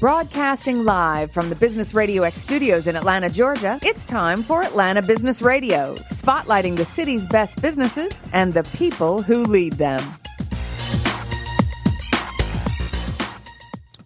Broadcasting live from the Business Radio X studios in Atlanta, Georgia, it's time for Atlanta Business Radio, spotlighting the city's best businesses and the people who lead them.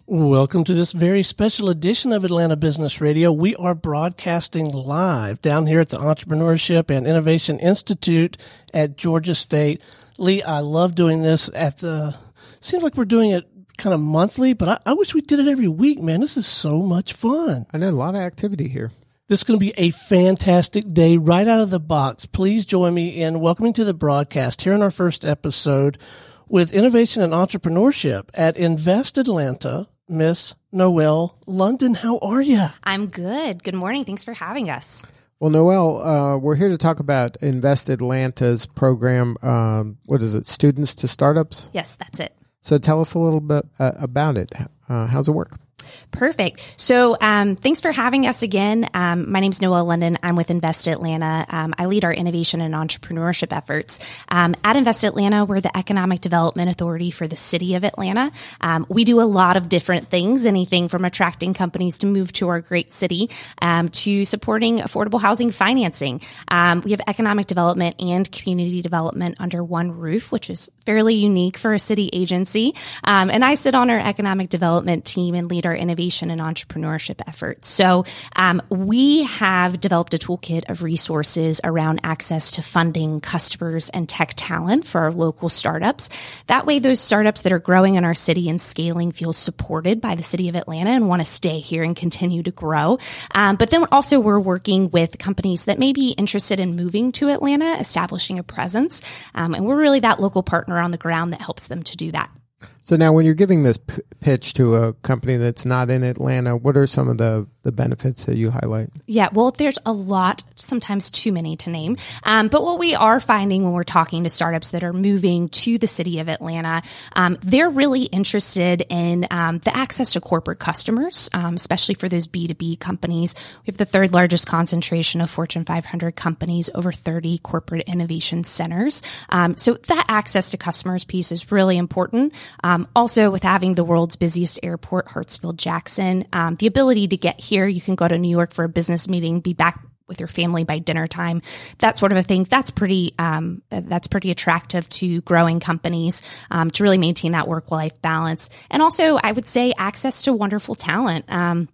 Welcome to this very special edition of Atlanta Business Radio. We are broadcasting live down here at the Entrepreneurship and Innovation Institute at Georgia State. Lee, I love doing this at the, seems like we're doing it kind of monthly, but I, I wish we did it every week, man. This is so much fun. I know a lot of activity here. This is going to be a fantastic day right out of the box. Please join me in welcoming to the broadcast here in our first episode with innovation and entrepreneurship at Invest Atlanta, Miss Noelle London. How are you? I'm good. Good morning. Thanks for having us. Well, Noelle, uh, we're here to talk about Invest Atlanta's program. Um, what is it? Students to Startups? Yes, that's it. So tell us a little bit uh, about it. Uh, how's it work? Perfect. So, um, thanks for having us again. Um, my name is Noelle London. I'm with Invest Atlanta. Um, I lead our innovation and entrepreneurship efforts. Um, at Invest Atlanta, we're the economic development authority for the city of Atlanta. Um, we do a lot of different things, anything from attracting companies to move to our great city um, to supporting affordable housing financing. we have economic development and community development under one roof, which is fairly unique for a city agency. and I sit on our economic development team and lead our innovation and entrepreneurship efforts. So um, we have developed a toolkit of resources around access to funding, customers, and tech talent for our local startups. That way, those startups that are growing in our city and scaling feel supported by the city of Atlanta and want to stay here and continue to grow. Um, but then also we're working with companies that may be interested in moving to Atlanta, establishing a presence. Um, and we're really that local partner on the ground that helps them to do that. So now, when you're giving this p- pitch to a company that's not in Atlanta, what are some of the the benefits that you highlight? Yeah, well, there's a lot, sometimes too many to name. Um, but what we are finding when we're talking to startups that are moving to the city of Atlanta, um, they're really interested in um, the access to corporate customers, um, especially for those B2B companies. We have the third largest concentration of Fortune 500 companies, over 30 corporate innovation centers. Um, so that access to customers piece is really important. Um, also, with having the world's busiest airport, Hartsfield Jackson, the ability to get here here. You can go to New York for a business meeting, be back with your family by dinner time, that sort of a thing. That's pretty, um, that's pretty attractive to growing companies, um, to really maintain that work life balance. And also, I would say access to wonderful talent. Um,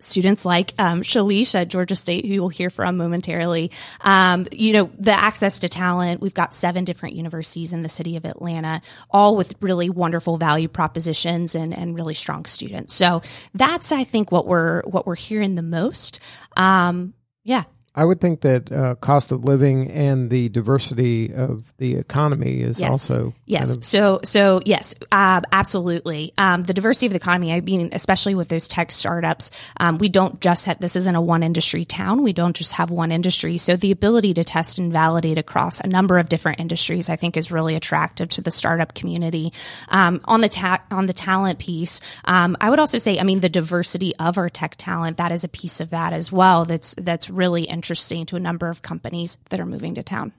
students like um, Shalish at Georgia State, who you'll hear from momentarily. Um, you know, the access to talent. We've got seven different universities in the city of Atlanta, all with really wonderful value propositions and, and really strong students. So that's, I think, what we're what we're hearing the most. Um, yeah. I would think that uh, cost of living and the diversity of the economy is yes. also yes. Kind of so so yes, uh, absolutely. Um, the diversity of the economy. I mean, especially with those tech startups, um, we don't just have this isn't a one industry town. We don't just have one industry. So the ability to test and validate across a number of different industries, I think, is really attractive to the startup community. Um, on the ta- on the talent piece, um, I would also say, I mean, the diversity of our tech talent that is a piece of that as well. That's that's really interesting interesting to a number of companies that are moving to town.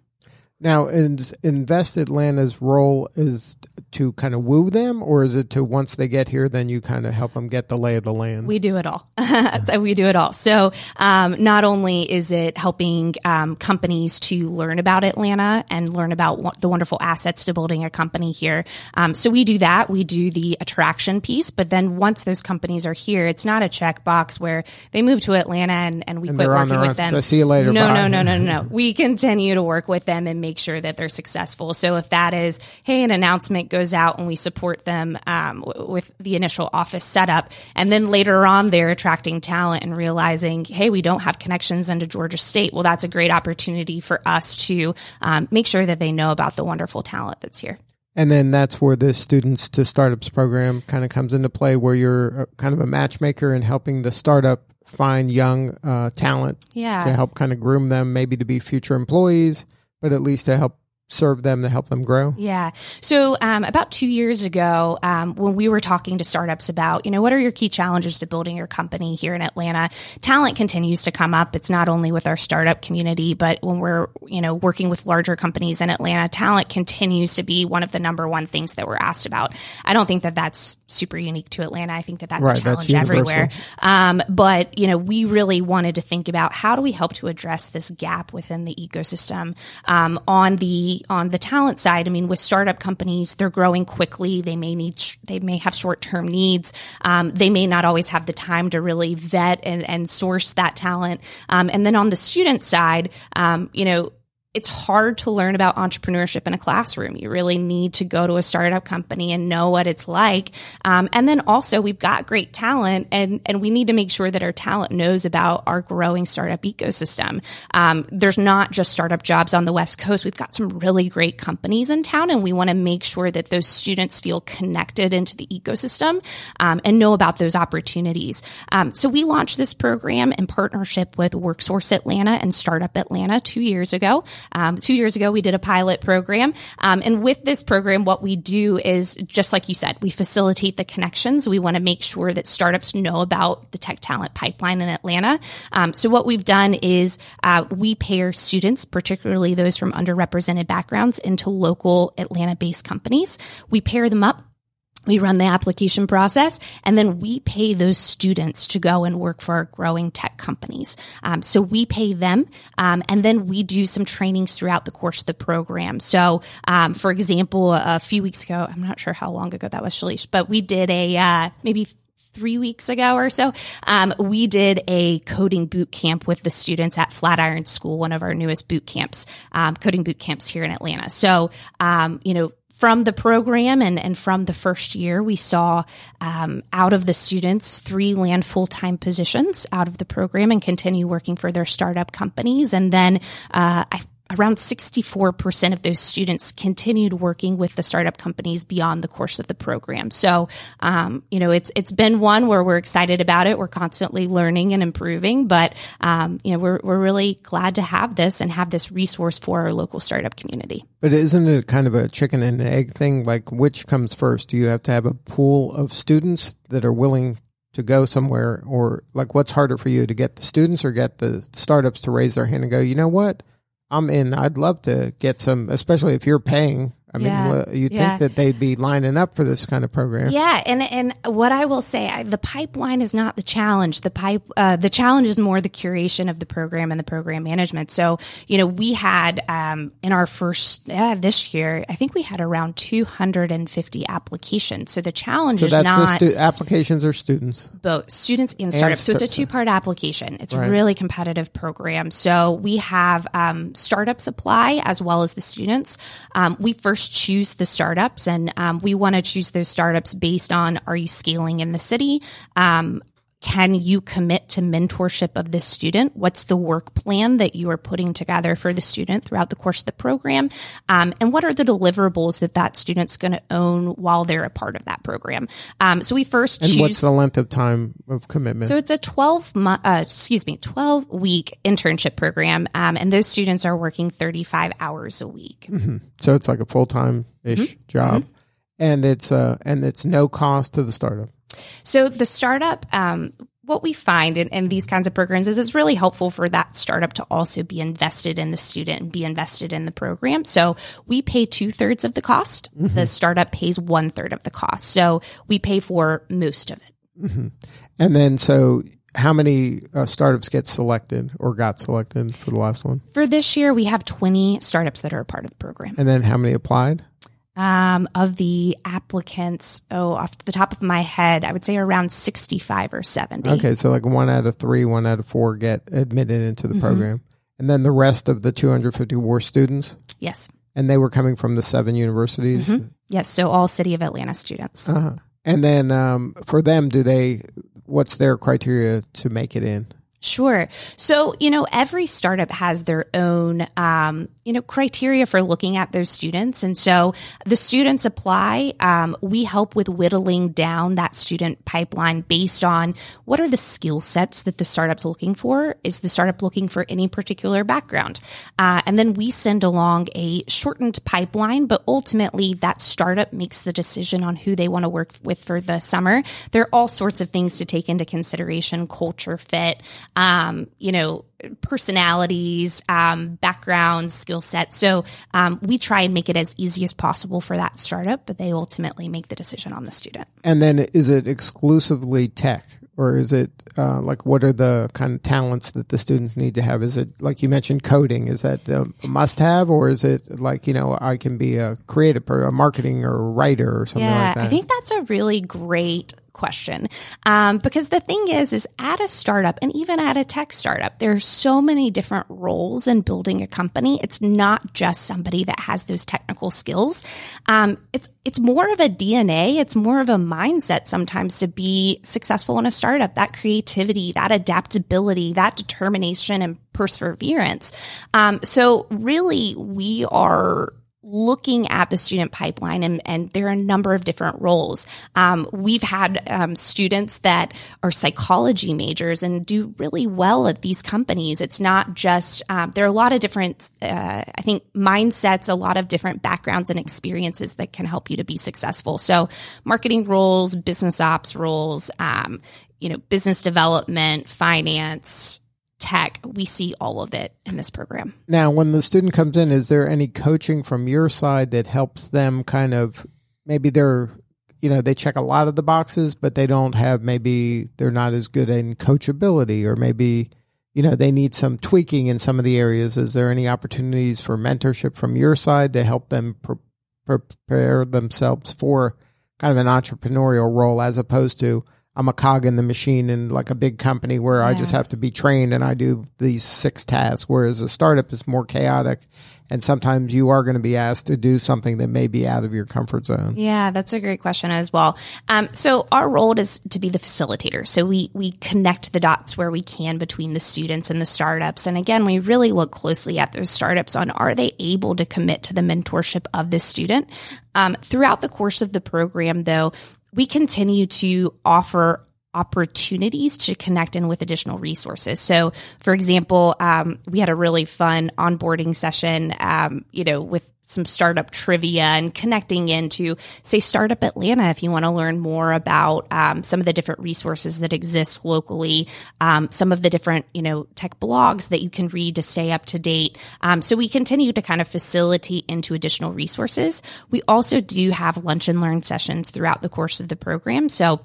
Now, is Invest Atlanta's role is to kind of woo them, or is it to once they get here, then you kind of help them get the lay of the land? We do it all. so we do it all. So um, not only is it helping um, companies to learn about Atlanta and learn about the wonderful assets to building a company here. Um, so we do that. We do the attraction piece, but then once those companies are here, it's not a checkbox where they move to Atlanta and, and we and quit working with them. See you later. No, no, no, no, no, no. We continue to work with them and make sure that they're successful. So if that is, hey, an announcement goes out and we support them um, w- with the initial office setup, and then later on they're attracting talent and realizing, hey, we don't have connections into Georgia State. Well, that's a great opportunity for us to um, make sure that they know about the wonderful talent that's here. And then that's where the Students to Startups program kind of comes into play, where you're kind of a matchmaker and helping the startup find young uh, talent yeah. to help kind of groom them, maybe to be future employees but at least to help serve them to help them grow? Yeah. So um, about two years ago, um, when we were talking to startups about, you know, what are your key challenges to building your company here in Atlanta, talent continues to come up. It's not only with our startup community, but when we're, you know, working with larger companies in Atlanta, talent continues to be one of the number one things that we're asked about. I don't think that that's super unique to Atlanta. I think that that's Right, a that's challenge everywhere. Um, but you know, we really wanted to think about how do we help to address this gap within the ecosystem um, on the on the talent side. I mean, with startup companies, they're growing quickly. They may need sh- they may have short term needs. Um, they may not always have the time to really vet and, and source that talent. Um, and then on the student side, um, you know it's hard to learn about entrepreneurship in a classroom. You really need to go to a startup company and know what it's like. Um, and then also, we've got great talent, and and we need to make sure that our talent knows about our growing startup ecosystem. Um, there's not just startup jobs on the West Coast. We've got some really great companies in town, and we want to make sure that those students feel connected into the ecosystem um, and know about those opportunities. Um, so we launched this program in partnership with WorkSource Atlanta and Startup Atlanta two years ago. Um, two years ago, we did a pilot program. Um, and with this program, what we do is just like you said, we facilitate the connections. We want to make sure that startups know about the tech talent pipeline in Atlanta. Um, so what we've done is uh, we pair students, particularly those from underrepresented backgrounds, into local Atlanta based companies. We pair them up we run the application process and then we pay those students to go and work for our growing tech companies. Um, so we pay them um, and then we do some trainings throughout the course of the program. So, um, for example, a few weeks ago, I'm not sure how long ago that was, Shalish, but we did a uh, maybe three weeks ago or so, um, we did a coding boot camp with the students at Flatiron School, one of our newest boot camps, um, coding boot camps here in Atlanta. So, um, you know, from the program and, and from the first year, we saw um, out of the students, three land full time positions out of the program and continue working for their startup companies. And then uh, I around 64% of those students continued working with the startup companies beyond the course of the program. So, um, you know, it's, it's been one where we're excited about it. We're constantly learning and improving, but, um, you know, we're, we're really glad to have this and have this resource for our local startup community. But isn't it kind of a chicken and egg thing? Like, which comes first? Do you have to have a pool of students that are willing to go somewhere, or like, what's harder for you to get the students or get the startups to raise their hand and go, you know what? I'm in. I'd love to get some, especially if you're paying. I mean, Yeah. wha- you'd Yeah. think that they'd be lining up for this kind of program. Yeah, and and what I will say, I, the pipeline is not the challenge. The pipe, uh, the challenge is more the curation of the program and the program management. So, you know, we had um, in our first uh, this year, I think we had around 250 applications. So the challenge So is that's not the stu- applications or students. both students and startups. so it's a two part application. It's Right. a really competitive program. So we have um, startups apply as well as the students. Um, we first choose the startups, and um, we want to choose those startups based on are you scaling in the city? Um, can you commit to mentorship of this student? What's the work plan that you are putting together for the student throughout the course of the program? Um, and what are the deliverables that that student's going to own while they're a part of that program? Um, so we first And choose. what's the length of time of commitment? So it's a 12 month, uh, excuse me, 12 week internship program. Um, and those students are working 35 hours a week. So it's like a full time ish Mm-hmm. job, and it's uh and it's no cost to the startup. So the startup, um, what we find in, in these kinds of programs is it's really helpful for that startup to also be invested in the student and be invested in the program. So we pay two thirds of the cost. The startup pays one third of the cost. So we pay for most of it. And then so how many uh, startups get selected or got selected for the last one? For this year, we have 20 startups that are a part of the program. And then how many applied? Um, of the applicants, oh, off the top of my head, I would say around 65 or 70. Okay, so like one out of three, one out of four get admitted into Mm-hmm. the program. And then the rest of the 250 war students, Yes. and they were coming from the seven universities. Mm-hmm. Yes. So all City of Atlanta students. Uh-huh. And then um, for them, do they? What's their criteria to make it in? Sure. So, you know, every startup has their own, um, you know, criteria for looking at those students. And so the students apply. Um, we help with whittling down that student pipeline based on what are the skill sets that the startup's looking for? Is the startup looking for any particular background? Uh, and then we send along a shortened pipeline, but ultimately that startup makes the decision on who they want to work with for the summer. There are all sorts of things to take into consideration, culture fit, um, you know, personalities, um, backgrounds, skill sets. So um, we try and make it as easy as possible for that startup, but they ultimately make the decision on the student. And then is it exclusively tech? Or is it uh, like what are the kind of talents that the students need to have? Is it like you mentioned coding? Is that a must have, or is it like you know I can be a creative or a marketing or a writer or something yeah, like that? Yeah, I think that's a really great question. Um, because the thing is, is at a startup and even at a tech startup, there are so many different roles in building a company. It's not just somebody that has those technical skills. Um, it's it's more of a DNA. It's more of a mindset sometimes to be successful in a startup. That creativity, that adaptability, that determination and perseverance. Um, so really, we are looking at the student pipeline and, and there are a number of different roles. Um, we've had um, students that are psychology majors and do really well at these companies. It's not just, um, there are a lot of different, uh, I think, mindsets, a lot of different backgrounds and experiences that can help you to be successful. So marketing roles, business ops roles, um, you know, business development, finance, tech, we see all of it in this program. Now, when the student comes in, is there any coaching from your side that helps them kind of maybe they're you know they check a lot of the boxes but they don't have maybe they're not as good in coachability or maybe you know they need some tweaking in some of the areas is there any opportunities for mentorship from your side to help them pre- prepare themselves for kind of an entrepreneurial role as opposed to I'm a cog in the machine in like a big company where yeah. I just have to be trained and I do these six tasks. Whereas a startup is more chaotic and sometimes you are going to be asked to do something that may be out of your comfort zone. Yeah, that's a great question as well. Um, so our role is to be the facilitator. So we we connect the dots where we can between the students and the startups. And again, we really look closely at those startups on are they able to commit to the mentorship of the student. Um, throughout the course of the program, though, we continue to offer opportunities to connect in with additional resources. So, for example, um, we had a really fun onboarding session, um, you know, with some startup trivia and connecting into, say, Startup Atlanta, if you want to learn more about um, some of the different resources that exist locally, um, some of the different, you know, tech blogs that you can read to stay up to date. Um, so we continue to kind of facilitate into additional resources. We also do have lunch and learn sessions throughout the course of the program. So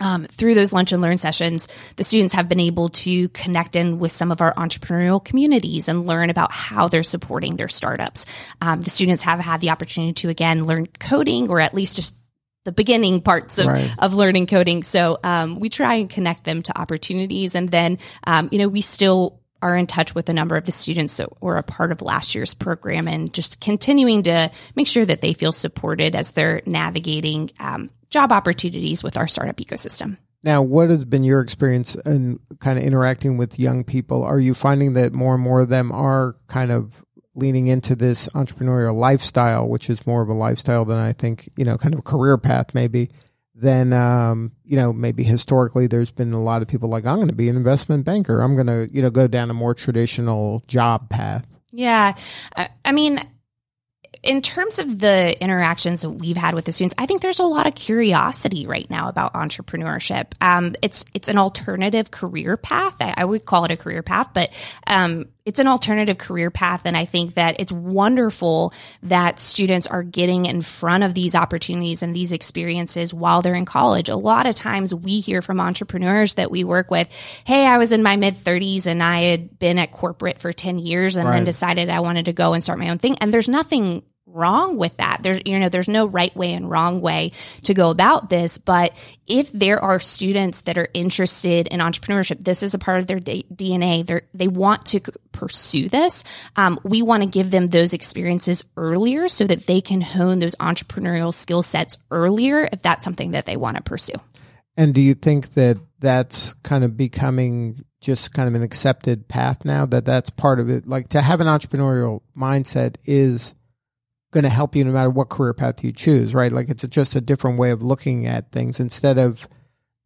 um, through those lunch and learn sessions, the students have been able to connect in with some of our entrepreneurial communities and learn about how they're supporting their startups. Um, the students have had the opportunity to again learn coding or at least just the beginning parts of, right. of learning coding. So um, we try and connect them to opportunities. And then, um, you know, we still are in touch with a number of the students that were a part of last year's program and just continuing to make sure that they feel supported as they're navigating um, job opportunities with our startup ecosystem. Now, what has been your experience in kind of interacting with young people? Are you finding that more and more of them are kind of leaning into this entrepreneurial lifestyle, which is more of a lifestyle than I think, you know, kind of a career path maybe? Then, um, you know, maybe historically there's been a lot of people like, I'm going to be an investment banker. I'm going to, you know, go down a more traditional job path. Yeah. I mean, in terms of the interactions that we've had with the students, I think there's a lot of curiosity right now about entrepreneurship. Um, it's it's an alternative career path. I, I would call it a career path, but um, it's an alternative career path, and I think that it's wonderful that students are getting in front of these opportunities and these experiences while they're in college. A lot of times, we hear from entrepreneurs that we work with, "Hey, I was in my mid 30s and I had been at corporate for 10 years, and right. then decided I wanted to go and start my own thing." And there's nothing wrong with that. There's, you know, there's no right way and wrong way to go about this. But if there are students that are interested in entrepreneurship, this is a part of their DNA. They they want to pursue this. Um, we want to give them those experiences earlier so that they can hone those entrepreneurial skill sets earlier if that's something that they want to pursue. And do you think that that's kind of becoming just kind of an accepted path now that that's part of it. Like to have an entrepreneurial mindset is going to help you no matter what career path you choose, right? Like it's just a different way of looking at things instead of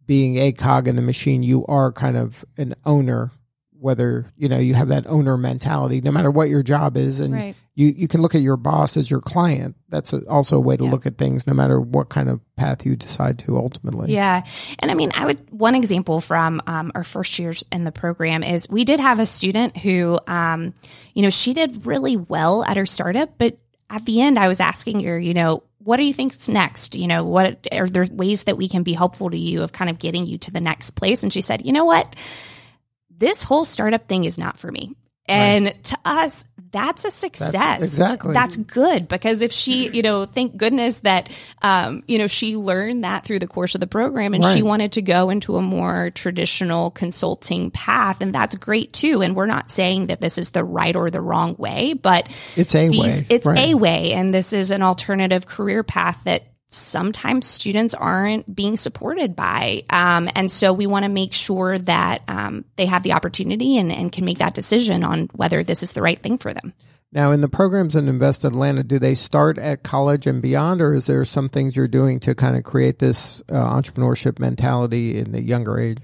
being a cog in the machine. You are kind of an owner, whether you know you have that owner mentality, no matter what your job is, and Right. you you can look at your boss as your client. That's a, also a way to Yeah. look at things, no matter what kind of path you decide to ultimately. Yeah. And I mean, I would, one example from um, our first years in the program is we did have a student who, um, you know, she did really well at her startup, but at the end, I was asking her, you know, what do you think's next? You know, what are there ways that we can be helpful to you of kind of getting you to the next place? And she said, you know what? This whole startup thing is not for me. And to us, that's a success. exactly. That's good because if she, you know, thank goodness that, um, you know, she learned that through the course of the program and she wanted to go into a more traditional consulting path. And that's great too. And we're not saying that this is the right or the wrong way, but It's a these, way, it's right. a way. And this is an alternative career path that sometimes students aren't being supported by. Um, and so we want to make sure that um, they have the opportunity and, and can make that decision on whether this is the right thing for them. Now, in the programs in Invest Atlanta, do they start at college and beyond, or is there some things you're doing to kind of create this uh, entrepreneurship mentality in the younger age?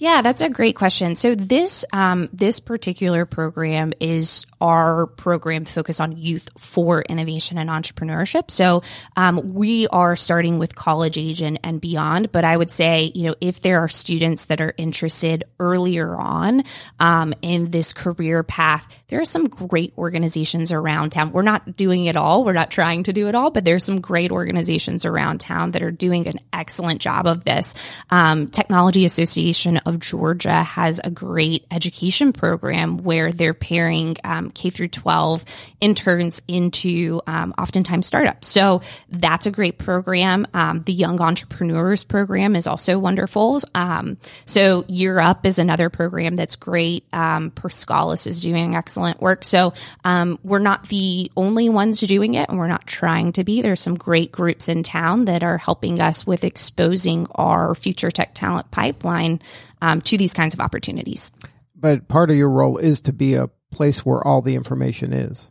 Yeah, that's a great question. So this um, this particular program is our program focused on youth for innovation and entrepreneurship. So um, we are starting with college age and, and beyond. But I would say, you know, if there are students that are interested earlier on um, in this career path, there are some great organizations around town. We're not doing it all. We're not trying to do it all, but there's some great organizations around town that are doing an excellent job of this. Um, Technology Association of Georgia has a great education program where they're pairing um, K through 12 interns into um, oftentimes startups. So that's a great program. Um, the Young Entrepreneurs program is also wonderful. Um, so Up is another program that's great. Um, Per Scholas is doing excellent work. So um, we're not the only ones doing it, and we're not trying to be. There's some great groups in town that are helping us with exposing our future tech talent pipeline um, to these kinds of opportunities. But part of your role is to be a place where all the information is.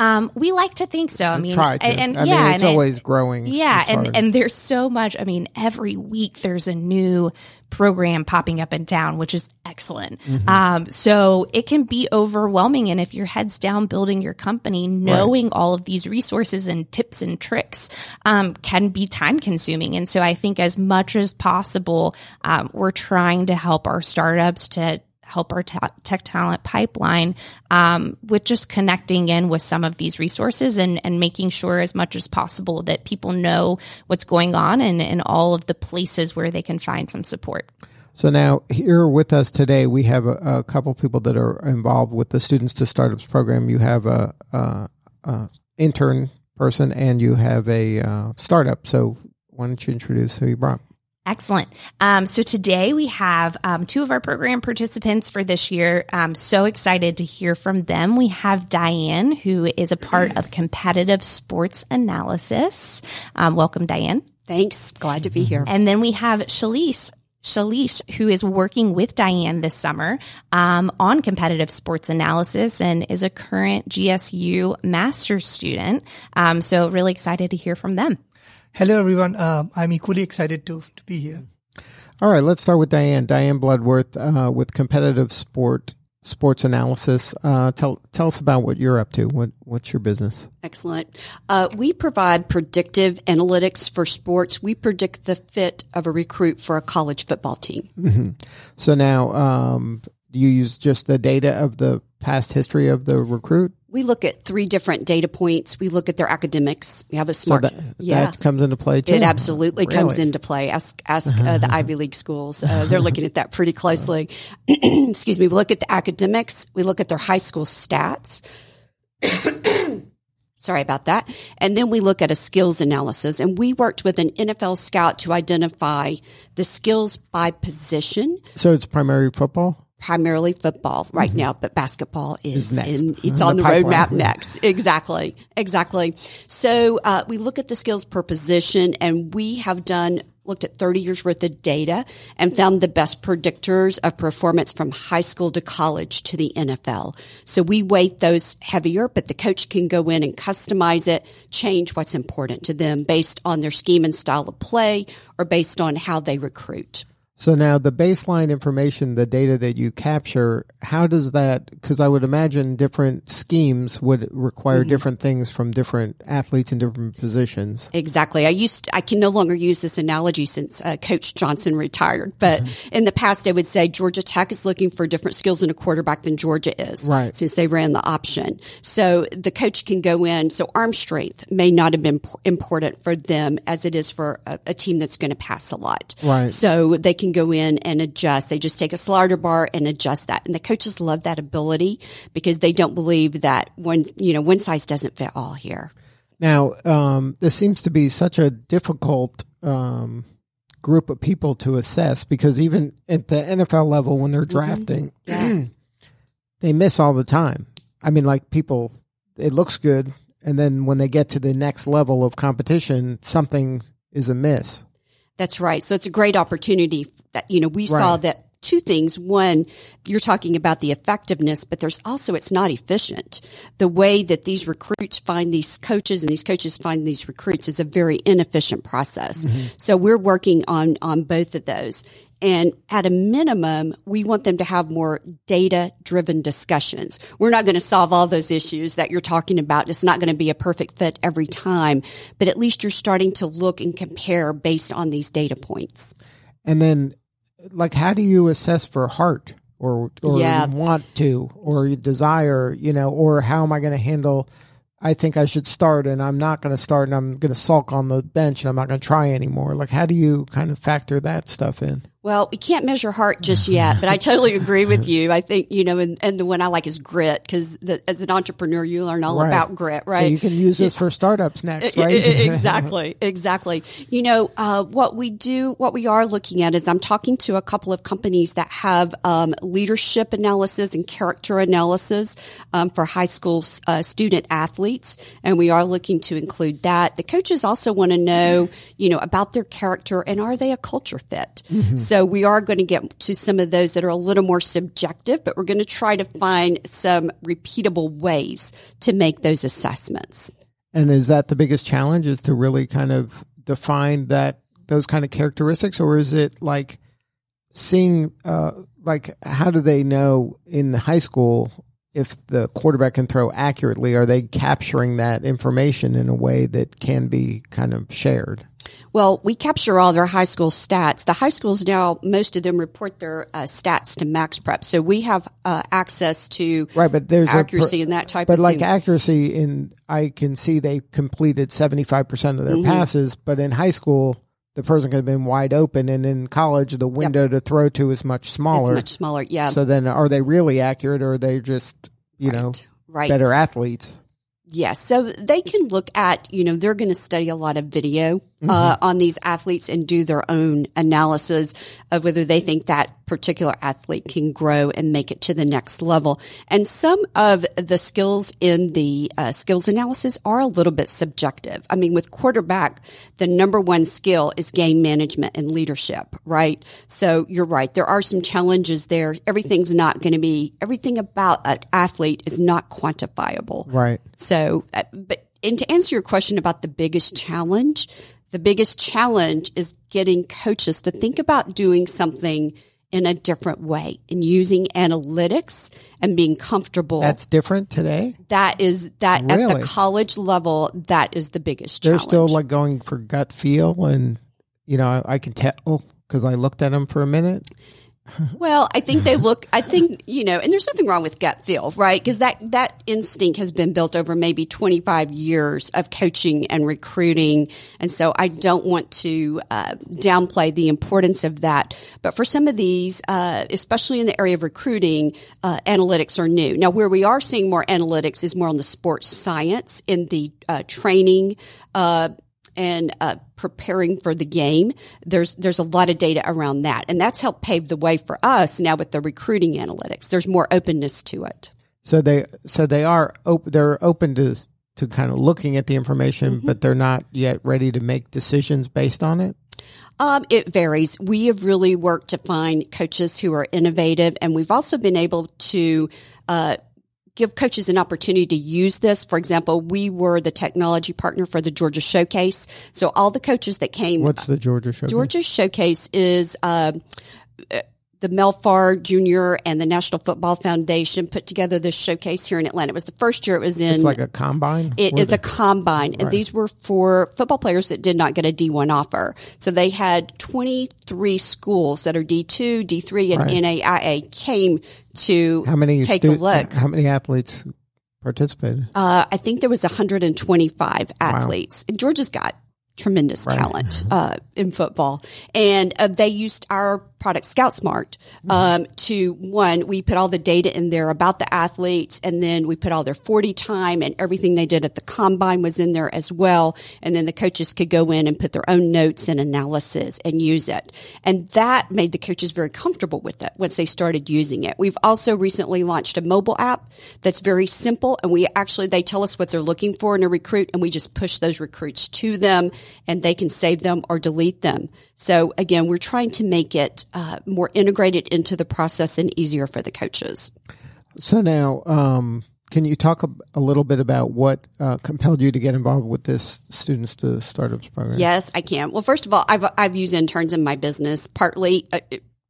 Um, we like to think so. I mean, Try to. and, and I yeah, mean, it's and always growing. Yeah, It's and hard. and there's so much. I mean, every week there's a new program popping up in town, which is excellent. Mm-hmm. Um, so it can be overwhelming, and if your head's down building your company, knowing all of these resources and tips and tricks um, can be time consuming. And so I think as much as possible, um, we're trying to help our startups to help our ta- tech talent pipeline um, with just connecting in with some of these resources and, and making sure as much as possible that people know what's going on and, and all of the places where they can find some support. So now here with us today, we have a, a couple people that are involved with the Students to Startups program. You have a, a, a intern person and you have a uh, startup. So why don't you introduce who you brought? Excellent. Um, so today we have um, two of our program participants for this year. I'm so excited to hear from them. We have Diane, who is a part of competitive sports analysis. Um, welcome, Diane. Thanks. Glad to be here. And then we have Shalice. Shalish, who is working with Diane this summer um, on competitive sports analysis and is a current GSU master's student. Um, so, really excited to hear from them. Hello, everyone. Um, I'm equally excited to, to be here. All right, let's start with Diane. Diane Bloodworth uh, with competitive sport sports analysis. Uh, tell tell us about what you're up to. What what's your business? Excellent. Uh, we provide predictive analytics for sports. We predict the fit of a recruit for a college football team. So now, um, do you use just the data of the past history of the recruit? We look at three different data points. We look at their academics. We have a So smart. that yeah. that comes into play too. It absolutely comes into play. Ask ask uh, the Ivy League schools. Uh, they're looking at that pretty closely. Excuse me. We look at the academics. We look at their high school stats. Sorry about that. And then we look at a skills analysis. And we worked with an NFL scout to identify the skills by position So it's primary football. Primarily football right now, but basketball is, Is in, it's On on the the, roadmap next. Exactly. Exactly. So, uh, we look at the skills per position and we have done looked at 30 years worth of data and found the best predictors of performance from high school to college to the NFL. So we weight those heavier, but the coach can go in and customize it, change what's important to them based on their scheme and style of play or based on how they recruit. So now the baseline information, the data that you capture, how does that, because I would imagine different schemes would require Mm-hmm. different things from different athletes in different positions. Exactly. I used, I can no longer use this analogy since uh, Coach Johnson retired, but in the past I would say Georgia Tech is looking for different skills in a quarterback than Georgia is. Right. Since they ran the option. So the coach can go in. So arm strength may not have been important for them as it is for a, a team that's going to pass a lot. Right. So they can go in and adjust. They just take a slider bar and adjust that. And the coaches love that ability because they don't believe that one, you know, one size doesn't fit all here. Now, um, this seems to be such a difficult um, group of people to assess because even at the NFL level, when they're drafting, they miss all the time. I mean, like people, it looks good, and then when they get to the next level of competition, something is amiss. That's right. So it's a great opportunity that, you know, we saw that two things. One, you're talking about the effectiveness, but there's also, it's not efficient. The way that these recruits find these coaches and these coaches find these recruits is a very inefficient process. Mm-hmm. So we're working on, on both of those. And at a minimum, we want them to have more data driven discussions. We're not going to solve all those issues that you're talking about. It's not going to be a perfect fit every time, but at least you're starting to look and compare based on these data points. And then, like, how do you assess for heart or or Yeah. want to or desire, you know, or how am I going to handle? I think I should start, and I'm not going to start, and I'm going to sulk on the bench, and I'm not going to try anymore. Like, how do you kind of factor that stuff in? Well, we can't measure heart just yet, but I totally agree with you. I think, you know, and, and the one I like is grit because as an entrepreneur, you learn all Right. about grit, right? So you can use this for startups next, right? exactly, exactly. You know, uh, what we do, what we are looking at is I'm talking to a couple of companies that have um, leadership analysis and character analysis um, for high school uh, student athletes, and we are looking to include that. The coaches also want to know, you know, about their character and are they a culture fit. So we are going to get to some of those that are a little more subjective, but we're going to try to find some repeatable ways to make those assessments. And is that the biggest challenge? Is to really kind of define that those kind of characteristics, or is it like seeing, uh, like how do they know in the high school if the quarterback can throw accurately? Are they capturing that information in a way that can be kind of shared? Well, we capture all their high school stats. The high schools now, most of them report their uh, stats to Max Prep, so we have uh, access to Right, but there's accuracy and that type of thing. But of like thing. accuracy in, I can see they completed seventy five percent of Mm-hmm. their passes, but in high school. The person could have been wide open, and in college, the window to throw to is much it's smaller. much smaller. Yeah, So then, are they really accurate, or are they just you know right. better athletes? Yes. So they can look at, you know, they're going to study a lot of video uh, on these athletes and do their own analysis of whether they think that particular athlete can grow and make it to the next level. And some of the skills in the uh, skills analysis are a little bit subjective. I mean, with quarterback, the number one skill is game management and leadership, right? So you're right. There are some challenges there. Everything's not going to be, everything about an athlete is not quantifiable. Right. So, uh, but and to answer your question about the biggest challenge, the biggest challenge is getting coaches to think about doing something in a different way and using analytics and being comfortable. That's different today. that is that at the college level, that is the biggest They're challenge. still like going for gut feel, and you know I, I can tell because I looked at them for a minute. Well, I think they look. I think you know, and there's nothing wrong with gut feel, right? Because that that instinct has been built over maybe 25 years of coaching and recruiting, and so I don't want to uh, downplay the importance of that. But for some of these, uh, especially in the area of recruiting, uh, analytics are new. Now, where we are seeing more analytics is more on the sports science in the uh, training. And uh, preparing for the game. There's there's a lot of data around that, and that's helped pave the way for us now with the recruiting analytics. There's more openness to it. So they so they are op- they're open to to kind of looking at the information, Mm-hmm. but they're not yet ready to make decisions based on it. Um, it varies. We have really worked to find coaches who are innovative, and we've also been able to uh, give coaches an opportunity to use this. For example, we were the technology partner for the Georgia Showcase, so all the coaches that came. What's the Georgia Showcase? Georgia Showcase is. Um, the Mel Farr Jr. and the National Football Foundation put together this showcase here in Atlanta. It was the first year it was in. It's like a combine. It Where is the- a combine, and these were for football players that did not get a D1 offer. So they had 23 schools that are D2, D3, and Right. NAIA came to how many take stu- a look. How many athletes participated? Uh, I think there was 125 athletes. And Georgia's got tremendous talent uh, in football, and uh, they used our product Scout Smart um, to one. We put all the data in there about the athletes, and then we put all their forty time and everything they did at the combine was in there as well. And then the coaches could go in and put their own notes and analysis and use it, and that made the coaches very comfortable with it once they started using it. We've also recently launched a mobile app that's very simple, and we actually they tell us what they're looking for in a recruit, and we just push those recruits to them, and they can save them or delete them. So again, we're trying to make it uh, more integrated into the process and easier for the coaches. So now, um, can you talk a, a little bit about what uh, compelled you to get involved with this Students to Startups program? Yes, I can. Well, first of all, I've I've used interns in my business partly. Uh,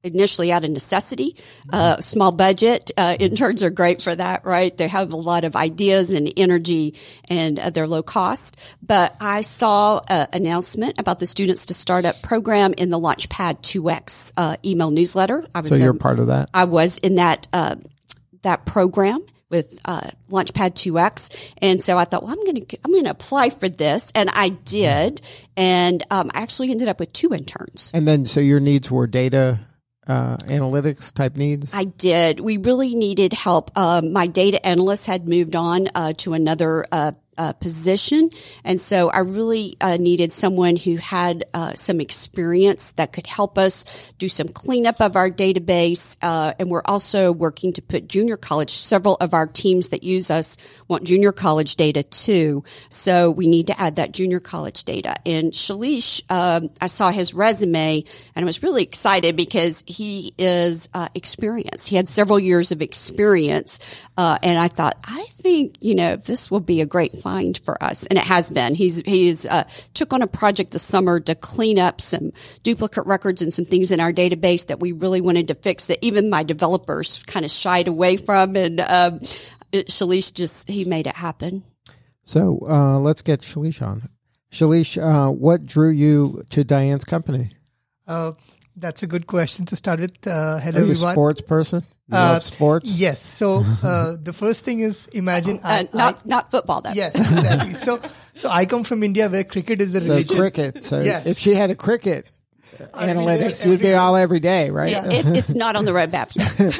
Initially, out of necessity, uh, small budget uh, interns are great for that, right? They have a lot of ideas and energy, and uh, they're low cost. But I saw an announcement about the Students to Startup program in the Launchpad 2X uh, email newsletter. I was So you're in- part of that. I was in that uh, that program with uh, Launchpad 2X, and so I thought, well, I'm going to I'm going to apply for this, and I did, and um, I actually ended up with two interns. And then, so your needs were data uh, analytics type needs. I did. We really needed help. Um, my data analyst had moved on uh, to another uh, position, and so I really uh, needed someone who had uh, some experience that could help us do some cleanup of our database. Uh, and we're also working to put junior college. Several of our teams that use us want junior college data too, so we need to add that junior college data. And Shalish, um, I saw his resume, and I was really excited because he is uh, experienced. He had several years of experience, uh, and I thought, I think you know this will be a great find for us, and it has been. He's he's uh, took on a project this summer to clean up some duplicate records and some things in our database that we really wanted to fix that even my developers kind of shied away from, and um, it, Shalish just he made it happen. So uh, let's get Shalish on. Shalish, uh, what drew you to Diane's company? That's a good question to start with. Uh, hello, Are you a everyone. sports person? You Uh, love sports? Yes. So uh, the first thing is imagine Uh, I, not I not football though. yes exactly. so so I come from India where cricket is the So religion. cricket. So Yes. if she had a cricket I'd be analytics, there you'd be all every day, right? Yeah. It's, it's not on the roadmap yet.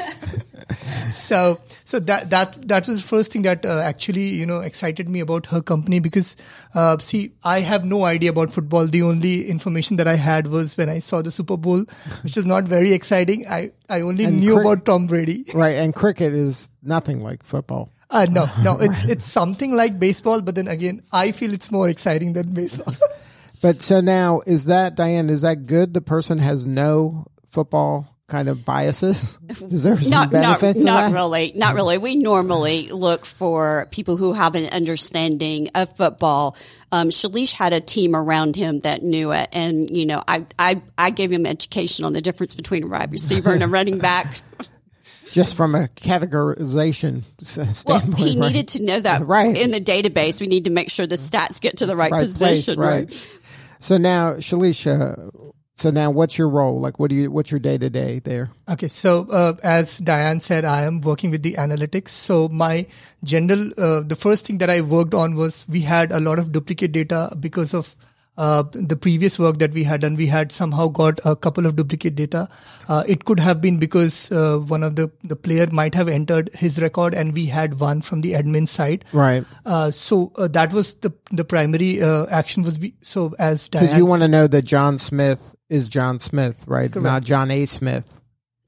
so so that that that was the first thing that uh, actually you know excited me about her company because uh, see I have no idea about football. The only information that I had was when I saw the Super Bowl, which is not very exciting. I I only And knew crick- about Tom Brady. Right. And cricket is nothing like football. Uh, no, no, it's it's something like baseball, but then again, I feel it's more exciting than baseball. But so now, is that, Diane, is that good? The person has no football kind of biases? Is there some not not, benefits not that? really not really we normally look for people who have an understanding of football um, Shalish had a team around him that knew it and you know I, I I gave him education on the difference between a wide receiver and a running back Just from a categorization s- well standpoint. he right? needed to know that Right. in the database we need to make sure the stats get to the right, right place, position right. So now, Shalisha, so now what's your role? Like, what do you, what's your day to day there? Okay, so uh, as Diane said, I am working with the analytics. So my general, uh, the first thing that I worked on was we had a lot of duplicate data because of uh, the previous work that we had done. We had somehow got a couple of duplicate data. Uh, it could have been because uh, one of the the player might have entered his record, and we had one from the admin side. Right. Uh, so uh, that was the the primary uh, action was we, so as Diane Because you want to know that John Smith is John Smith, right? Not John A. Smith.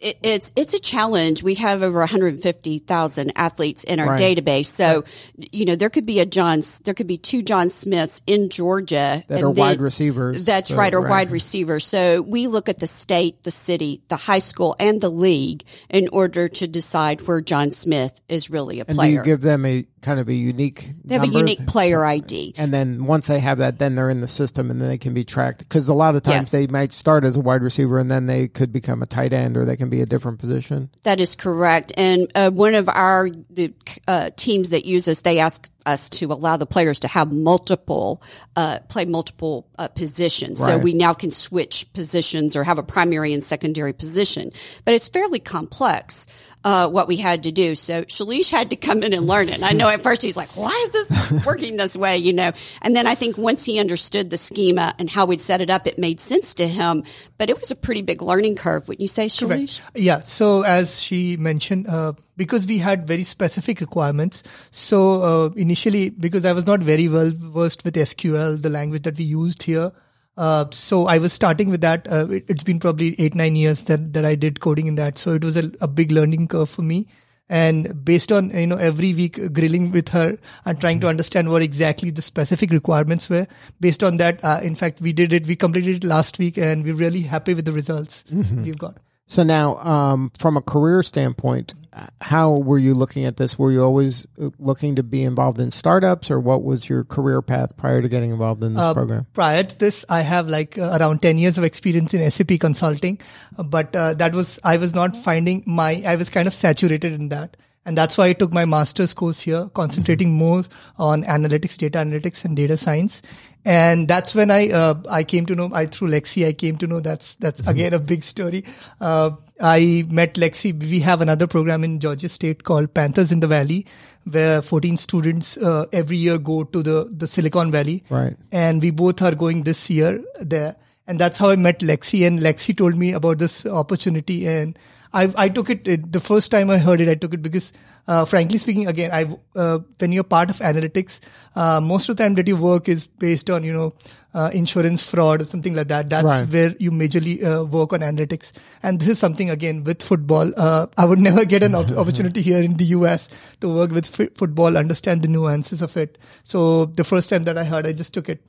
It, it's it's a challenge. We have over 150,000 athletes in our Right. database, so you know there could be a John, there could be two John Smiths in Georgia That and are wide receivers, That's so, right, or right. wide receivers. So we look at the state, the city, the high school, and the league in order to decide where John Smith is really a And do you give them a kind of a unique they have a unique player ID. And then once they have that, then they're in the system and then they can be tracked. Because a lot of times Yes. they might start as a wide receiver and then they could become a tight end or they can be a different position. That is correct. And uh, one of our the uh, teams that use us, they ask us to allow the players to have multiple uh, play multiple uh, positions. So we now can switch positions or have a primary and secondary position. But it's fairly complex. Uh, what we had to do. So Shalish had to come in and learn it. And I know at first he's like, why is this working this way? You know, and then I think once he understood the schema and how we'd set it up, it made sense to him. But it was a pretty big learning curve. Wouldn't you say, Shalish? Yeah. So as she mentioned, uh, because we had very specific requirements. So uh, initially, because I was not very well versed with SQL, the language that we used here. Uh, so I was starting with that. Uh, it, it's been probably eight, nine years that, that I did coding in that. So it was a, a big learning curve for me. And based on, you know, every week grilling with her and trying to understand what exactly the specific requirements were. Based on that, uh, in fact, we did it, we completed it last week and we're really happy with the results we've got. So now, um, from a career standpoint, how were you looking at this? Were you always uh, looking to be involved in startups or what was your career path prior to getting involved in this Uh, program? Prior to this, I have like uh, around 10 years of experience in SAP consulting, but uh, that was, I was not finding my, I was kind of saturated in that. And that's why I took my master's course here, concentrating more on analytics, data analytics and data science. And that's when I, uh, I came to know, I through Lexi, I came to know that's, that's again a big story. Uh, I met Lexi. We have another program in Georgia State called Panthers in the Valley, where 14 students uh, every year go to the, the Silicon Valley Right. and we both are going this year there. And that's how I met Lexi. And Lexi told me about this opportunity, and I I took it it- the first time I heard it. I took it because, uh, frankly speaking, again, I uh, when you're part of analytics, uh, most of the time that you work is based on you know uh, insurance fraud or something like that. That's Right. where you majorly uh, work on analytics. And this is something again with football. Uh, I would never get an op- opportunity here in the US to work with f- football, understand the nuances of it. So the first time that I heard, I just took it,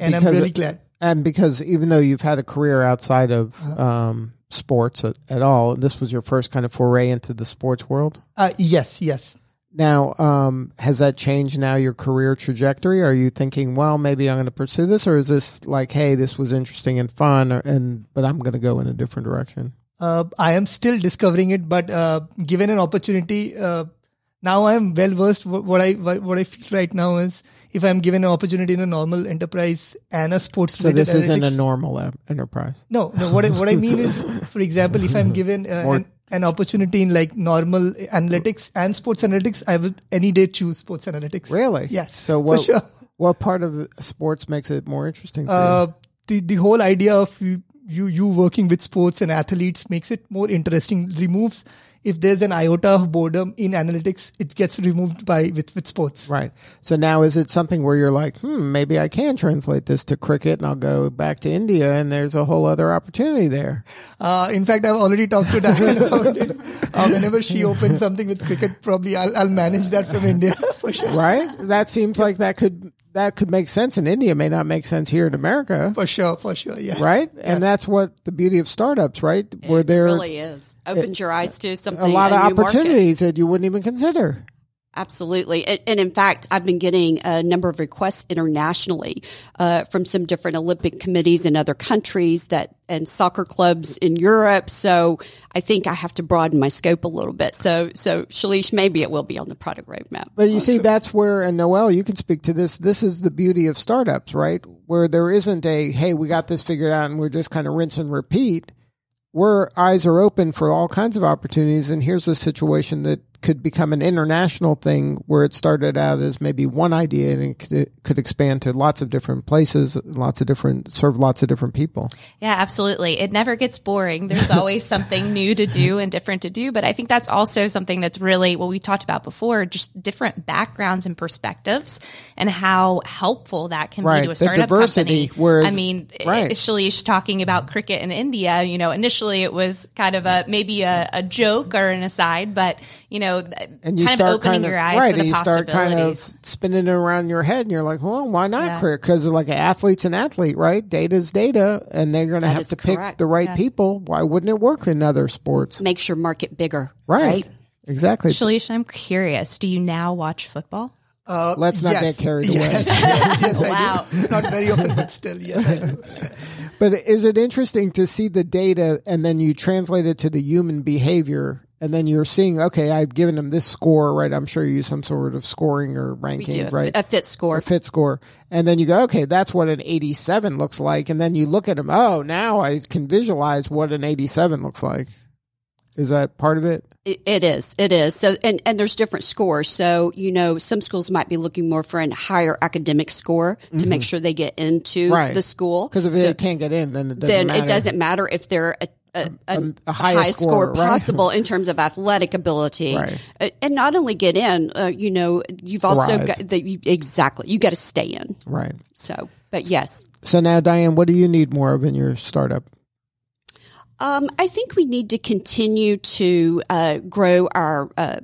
and I'm Because- really glad. And because even though you've had a career outside of um, sports at, at all, this was your first kind of foray into the sports world. Uh, yes, yes. Now, um, has that changed now your career trajectory? Are you thinking, well, maybe I'm going to pursue this, or is this like, hey, this was interesting and fun, or, and but I'm going to go in a different direction? Uh, I am still discovering it, but uh, given an opportunity, uh, now I am well versed. What I what I feel right now is, if I'm given an opportunity in a normal enterprise and a sports, So this isn't a normal e- enterprise. no, no. What I, what I mean is, for example, if I'm given uh, an, an opportunity in like normal analytics and sports analytics, I will any day choose sports analytics. Really? Yes. So what? sure. What part of sports makes it more interesting? Uh, the the whole idea of you, you you working with sports and athletes makes it more interesting. Removes if there's an iota of boredom in analytics, it gets removed by with with sports. Right. So now is it something where you're like, hmm, maybe I can translate this to cricket and I'll go back to India and there's a whole other opportunity there. Uh, in fact, I've already talked to Diane about it. Uh, whenever she opens something with cricket, probably I'll, I'll manage that from India for sure. Right? That seems like that could that could make sense in India, may not make sense here in America. For sure, for sure, yeah. Right? And that's what the beauty of startups, right? Where there really is. Opens your eyes to something. a lot of new market. opportunities that you wouldn't even consider. Absolutely. And, and in fact, I've been getting a number of requests internationally uh, from some different Olympic committees in other countries that and soccer clubs in Europe. So I think I have to broaden my scope a little bit. So, so Shalish, maybe it will be on the product roadmap. But you see, that's where, and Noel, you can speak to this. This is the beauty of startups, right? Where there isn't a, hey, we got this figured out and we're just kind of rinse and repeat. Where eyes are open for all kinds of opportunities. And here's a situation that could become an international thing where it started out as maybe one idea and it could, it could expand to lots of different places, lots of different, serve lots of different people. Yeah, absolutely. It never gets boring. There's always something new to do and different to do. But I think that's also something that's really what we talked about before, just different backgrounds and perspectives and how helpful that can Right. be to a The startup diversity, company. whereas- I mean, right. Shalish talking about cricket in India, you know, initially it was kind of a, maybe a, a joke or an aside, but, you know, And you kind start of opening kind of, your eyes right, to the and you start kind of spinning it around your head and you're like, well, why not Yeah. career? Cause like an athlete's an athlete, right? Data's data and they're going to have is to pick the right people. Why wouldn't it work in other sports? Makes your market bigger, Right. right? Exactly. Shalish, I'm curious. Do you now watch football? Uh, Let's not yes. get carried away. Yes, yes, yes, I Wow. do. Not very often, but still, yes, I do. But is it interesting to see the data and then you translate it to the human behavior and then you're seeing, okay, I've given them this score, right? I'm sure you use some sort of scoring or ranking, a, right? a fit score. a fit score. And then you go, okay, that's what an 87 looks like. And then you look at them, oh, now I can visualize what an 87 looks like. Is that part of it? It, it is. It is. So, and, and there's different scores. So, you know, some schools might be looking more for a higher academic score to make sure they get into Mm-hmm. Right. the school. Because if So it can't get in, then it doesn't then matter. it doesn't matter if they're a, a, a, a highest highest score, score, right? possible in terms of athletic ability. Right. Uh, And not only get in, uh, you know, you've also got that you, exactly, you got to stay in. Right. So, but yes, So now, Diane, what do you need more of in your startup? Um, I think we need to continue to uh, grow our uh,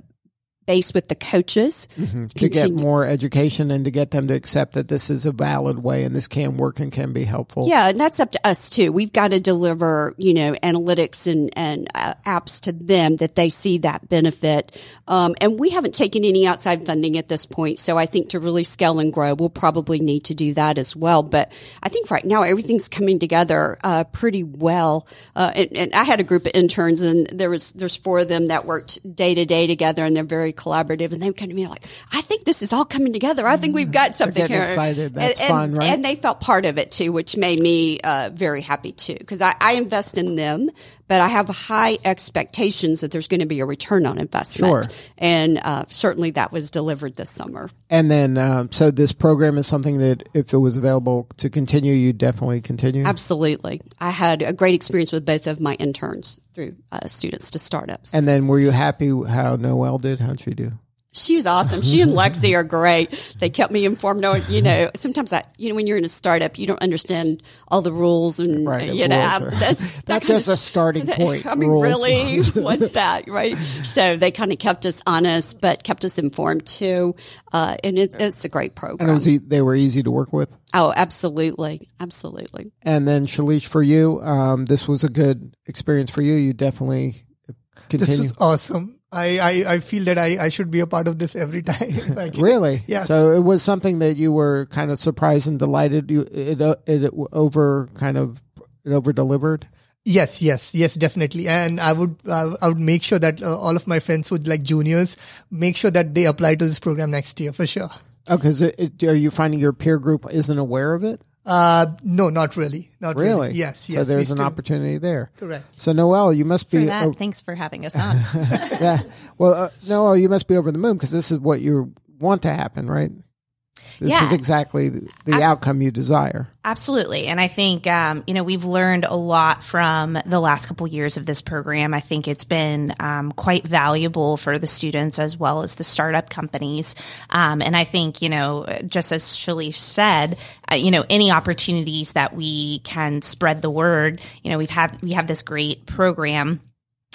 base with the coaches. Mm-hmm. To get more education and to get them to accept that this is a valid way and this can work and can be helpful. Yeah, and that's up to us too. We've got to deliver, you know, analytics and and uh, apps to them that they see that benefit. Um, and we haven't taken any outside funding at this point, so I think to really scale and grow, we'll probably need to do that as well. But I think right now everything's coming together uh, pretty well. Uh, and, and I had a group of interns, and there was there's four of them that worked day to day together, and they're very collaborative. And they would come to me like, "I think this is all coming together. I think we've got something here." excited. That's and, fun, right? And they felt part of it too, which made me uh, very happy too. Because I, I invest in them, but I have high expectations that there's going to be a return on investment. Sure. And uh, certainly that was delivered this summer. And then, um, so this program is something that if it was available to continue, you'd definitely continue. Absolutely. I had a great experience with both of my interns through uh, students to startups. And then, were you happy how Noelle did? How'd she do? She was awesome. She and Lexi are great. They kept me informed. Knowing, you know, sometimes I, you know, when you're in a startup, you don't understand all the rules and Right, you know, rules are- that's that That's kind just of a starting point. I mean, rules. really, what's that, right? So they kind of kept us honest, but kept us informed too. Uh, and it, it's a great And program. it was e- they were easy to work with. oh, absolutely, absolutely. And then Shalish, for you, um, this was a good experience for you. You definitely This continue. is awesome. I, I, I feel that I, I should be a part of this every time. Really? Yes. So it was something that you were kind of surprised and delighted. You it uh, it over kind of it over delivered. Yes, yes, yes, definitely. And I would, uh, I would make sure that uh, all of my friends would like juniors make sure that they apply to this program next year for sure. Oh, because it, it, are you finding your peer group isn't aware of it? Uh, no, not really. Not really. Really? Yes, So yes. we there's an still- opportunity there. Correct. So Noel, you must For be. that, oh, thanks for having us on. yeah. Well, uh, Noel, you must be over the moon because this is what you want to happen, right? This Yeah. is exactly the, the outcome you desire. Absolutely. And I think, um, you know, we've learned a lot from the last couple years of this program. I think it's been um, quite valuable for the students as well as the startup companies. Um, and I think, you know, just as Shalish said, uh, you know, any opportunities that we can spread the word, you know, we've had, we have this great program.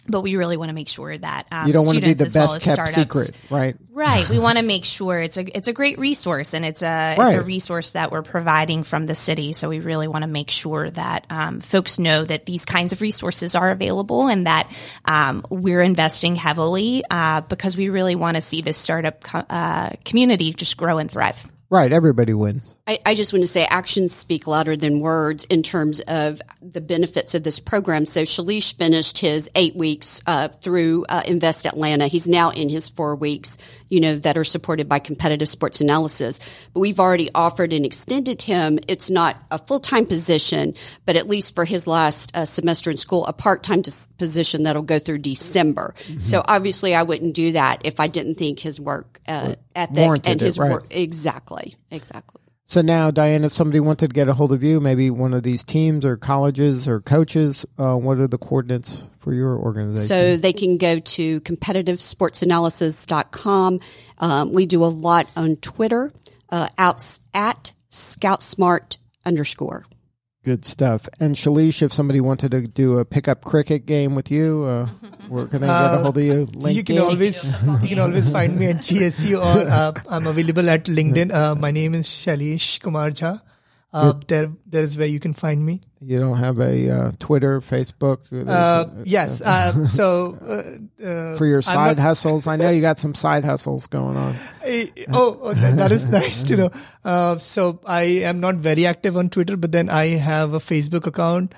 But we really want to make sure that um, You don't want to be the as well best kept startups- secret, right? Right. We want to make sure it's a it's a great resource and it's a it's a resource that we're providing from the city. So we really want to make sure that um, folks know that these kinds of resources are available and that um, we're investing heavily uh, because we really want to see this startup co- uh, community just grow and thrive. Right. Everybody wins. I, I, just want to say actions speak louder than words in terms of the benefits of this program. So Shalish finished his eight weeks uh, through uh, Invest Atlanta. He's now in his four weeks, you know, that are supported by competitive sports analysis. But we've already offered and extended him. It's not a full time position, but at least for his last uh, semester in school, a part time position that'll go through December. Mm-hmm. So obviously, I wouldn't do that if I didn't think his work uh, ethic Warranted and his it, right. work exactly, exactly. So now, Diane, if somebody wanted to get a hold of you, maybe one of these teams or colleges or coaches, uh, what are the coordinates for your organization? So they can go to competitivesportsanalysis.com. Um, we do a lot on Twitter uh, out, at ScoutSmart underscore. Good stuff. And Shalish, if somebody wanted to do a pickup cricket game with you, uh, where can they get a hold of you? LinkedIn? You can always you can always find me at GSU or uh, I'm available at LinkedIn. Uh, my name is Shalish Kumar Jha. Uh, there, there's where you can find me. You don't have a uh, Twitter, Facebook. Uh, yes. Uh, so uh, uh, for your side not, hustles, I know you got some side hustles going on. Eh, oh, oh that, that is nice to know. so I am not very active on Twitter, but then I have a Facebook account.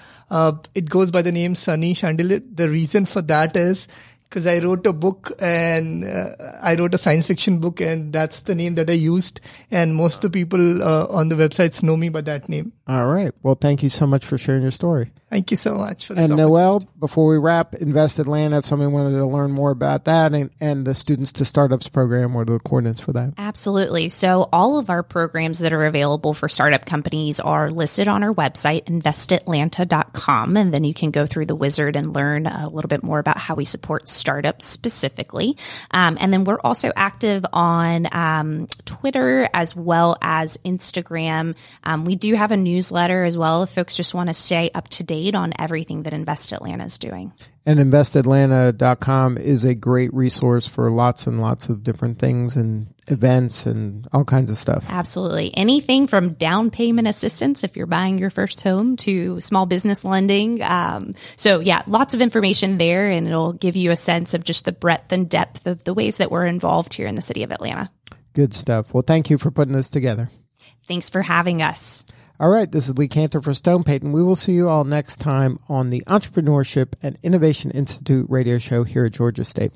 it goes by the name Sunny Chandelier. The reason for that is because I wrote a book and uh, I wrote a science fiction book and that's the name that I used. And most of the people uh, on the websites know me by that name. All right. Well, thank you so much for sharing your story. Thank you so much for this. And Noel, before we wrap, Invest Atlanta, if somebody wanted to learn more about that and, and the Students to Startups program, what are the coordinates for that? Absolutely. So all of our programs that are available for startup companies are listed on our website, investatlanta.com. And then you can go through the wizard and learn a little bit more about how we support startups specifically. Um, and then we're also active on um, Twitter as well as Instagram. Um, we do have a newsletter as well if folks just want to stay up to date on everything that Invest Atlanta is doing. And investatlanta.com is a great resource for lots and lots of different things and events and all kinds of stuff. Absolutely. Anything from down payment assistance if you're buying your first home to small business lending. Um, so, yeah, lots of information there, and it'll give you a sense of just the breadth and depth of the ways that we're involved here in the city of Atlanta. Good stuff. Well, thank you for putting this together. Thanks for having us. All right, this is Lee Kantor for Stone Payton. We will see you all next time on the Entrepreneurship and Innovation Institute radio show here at Georgia State.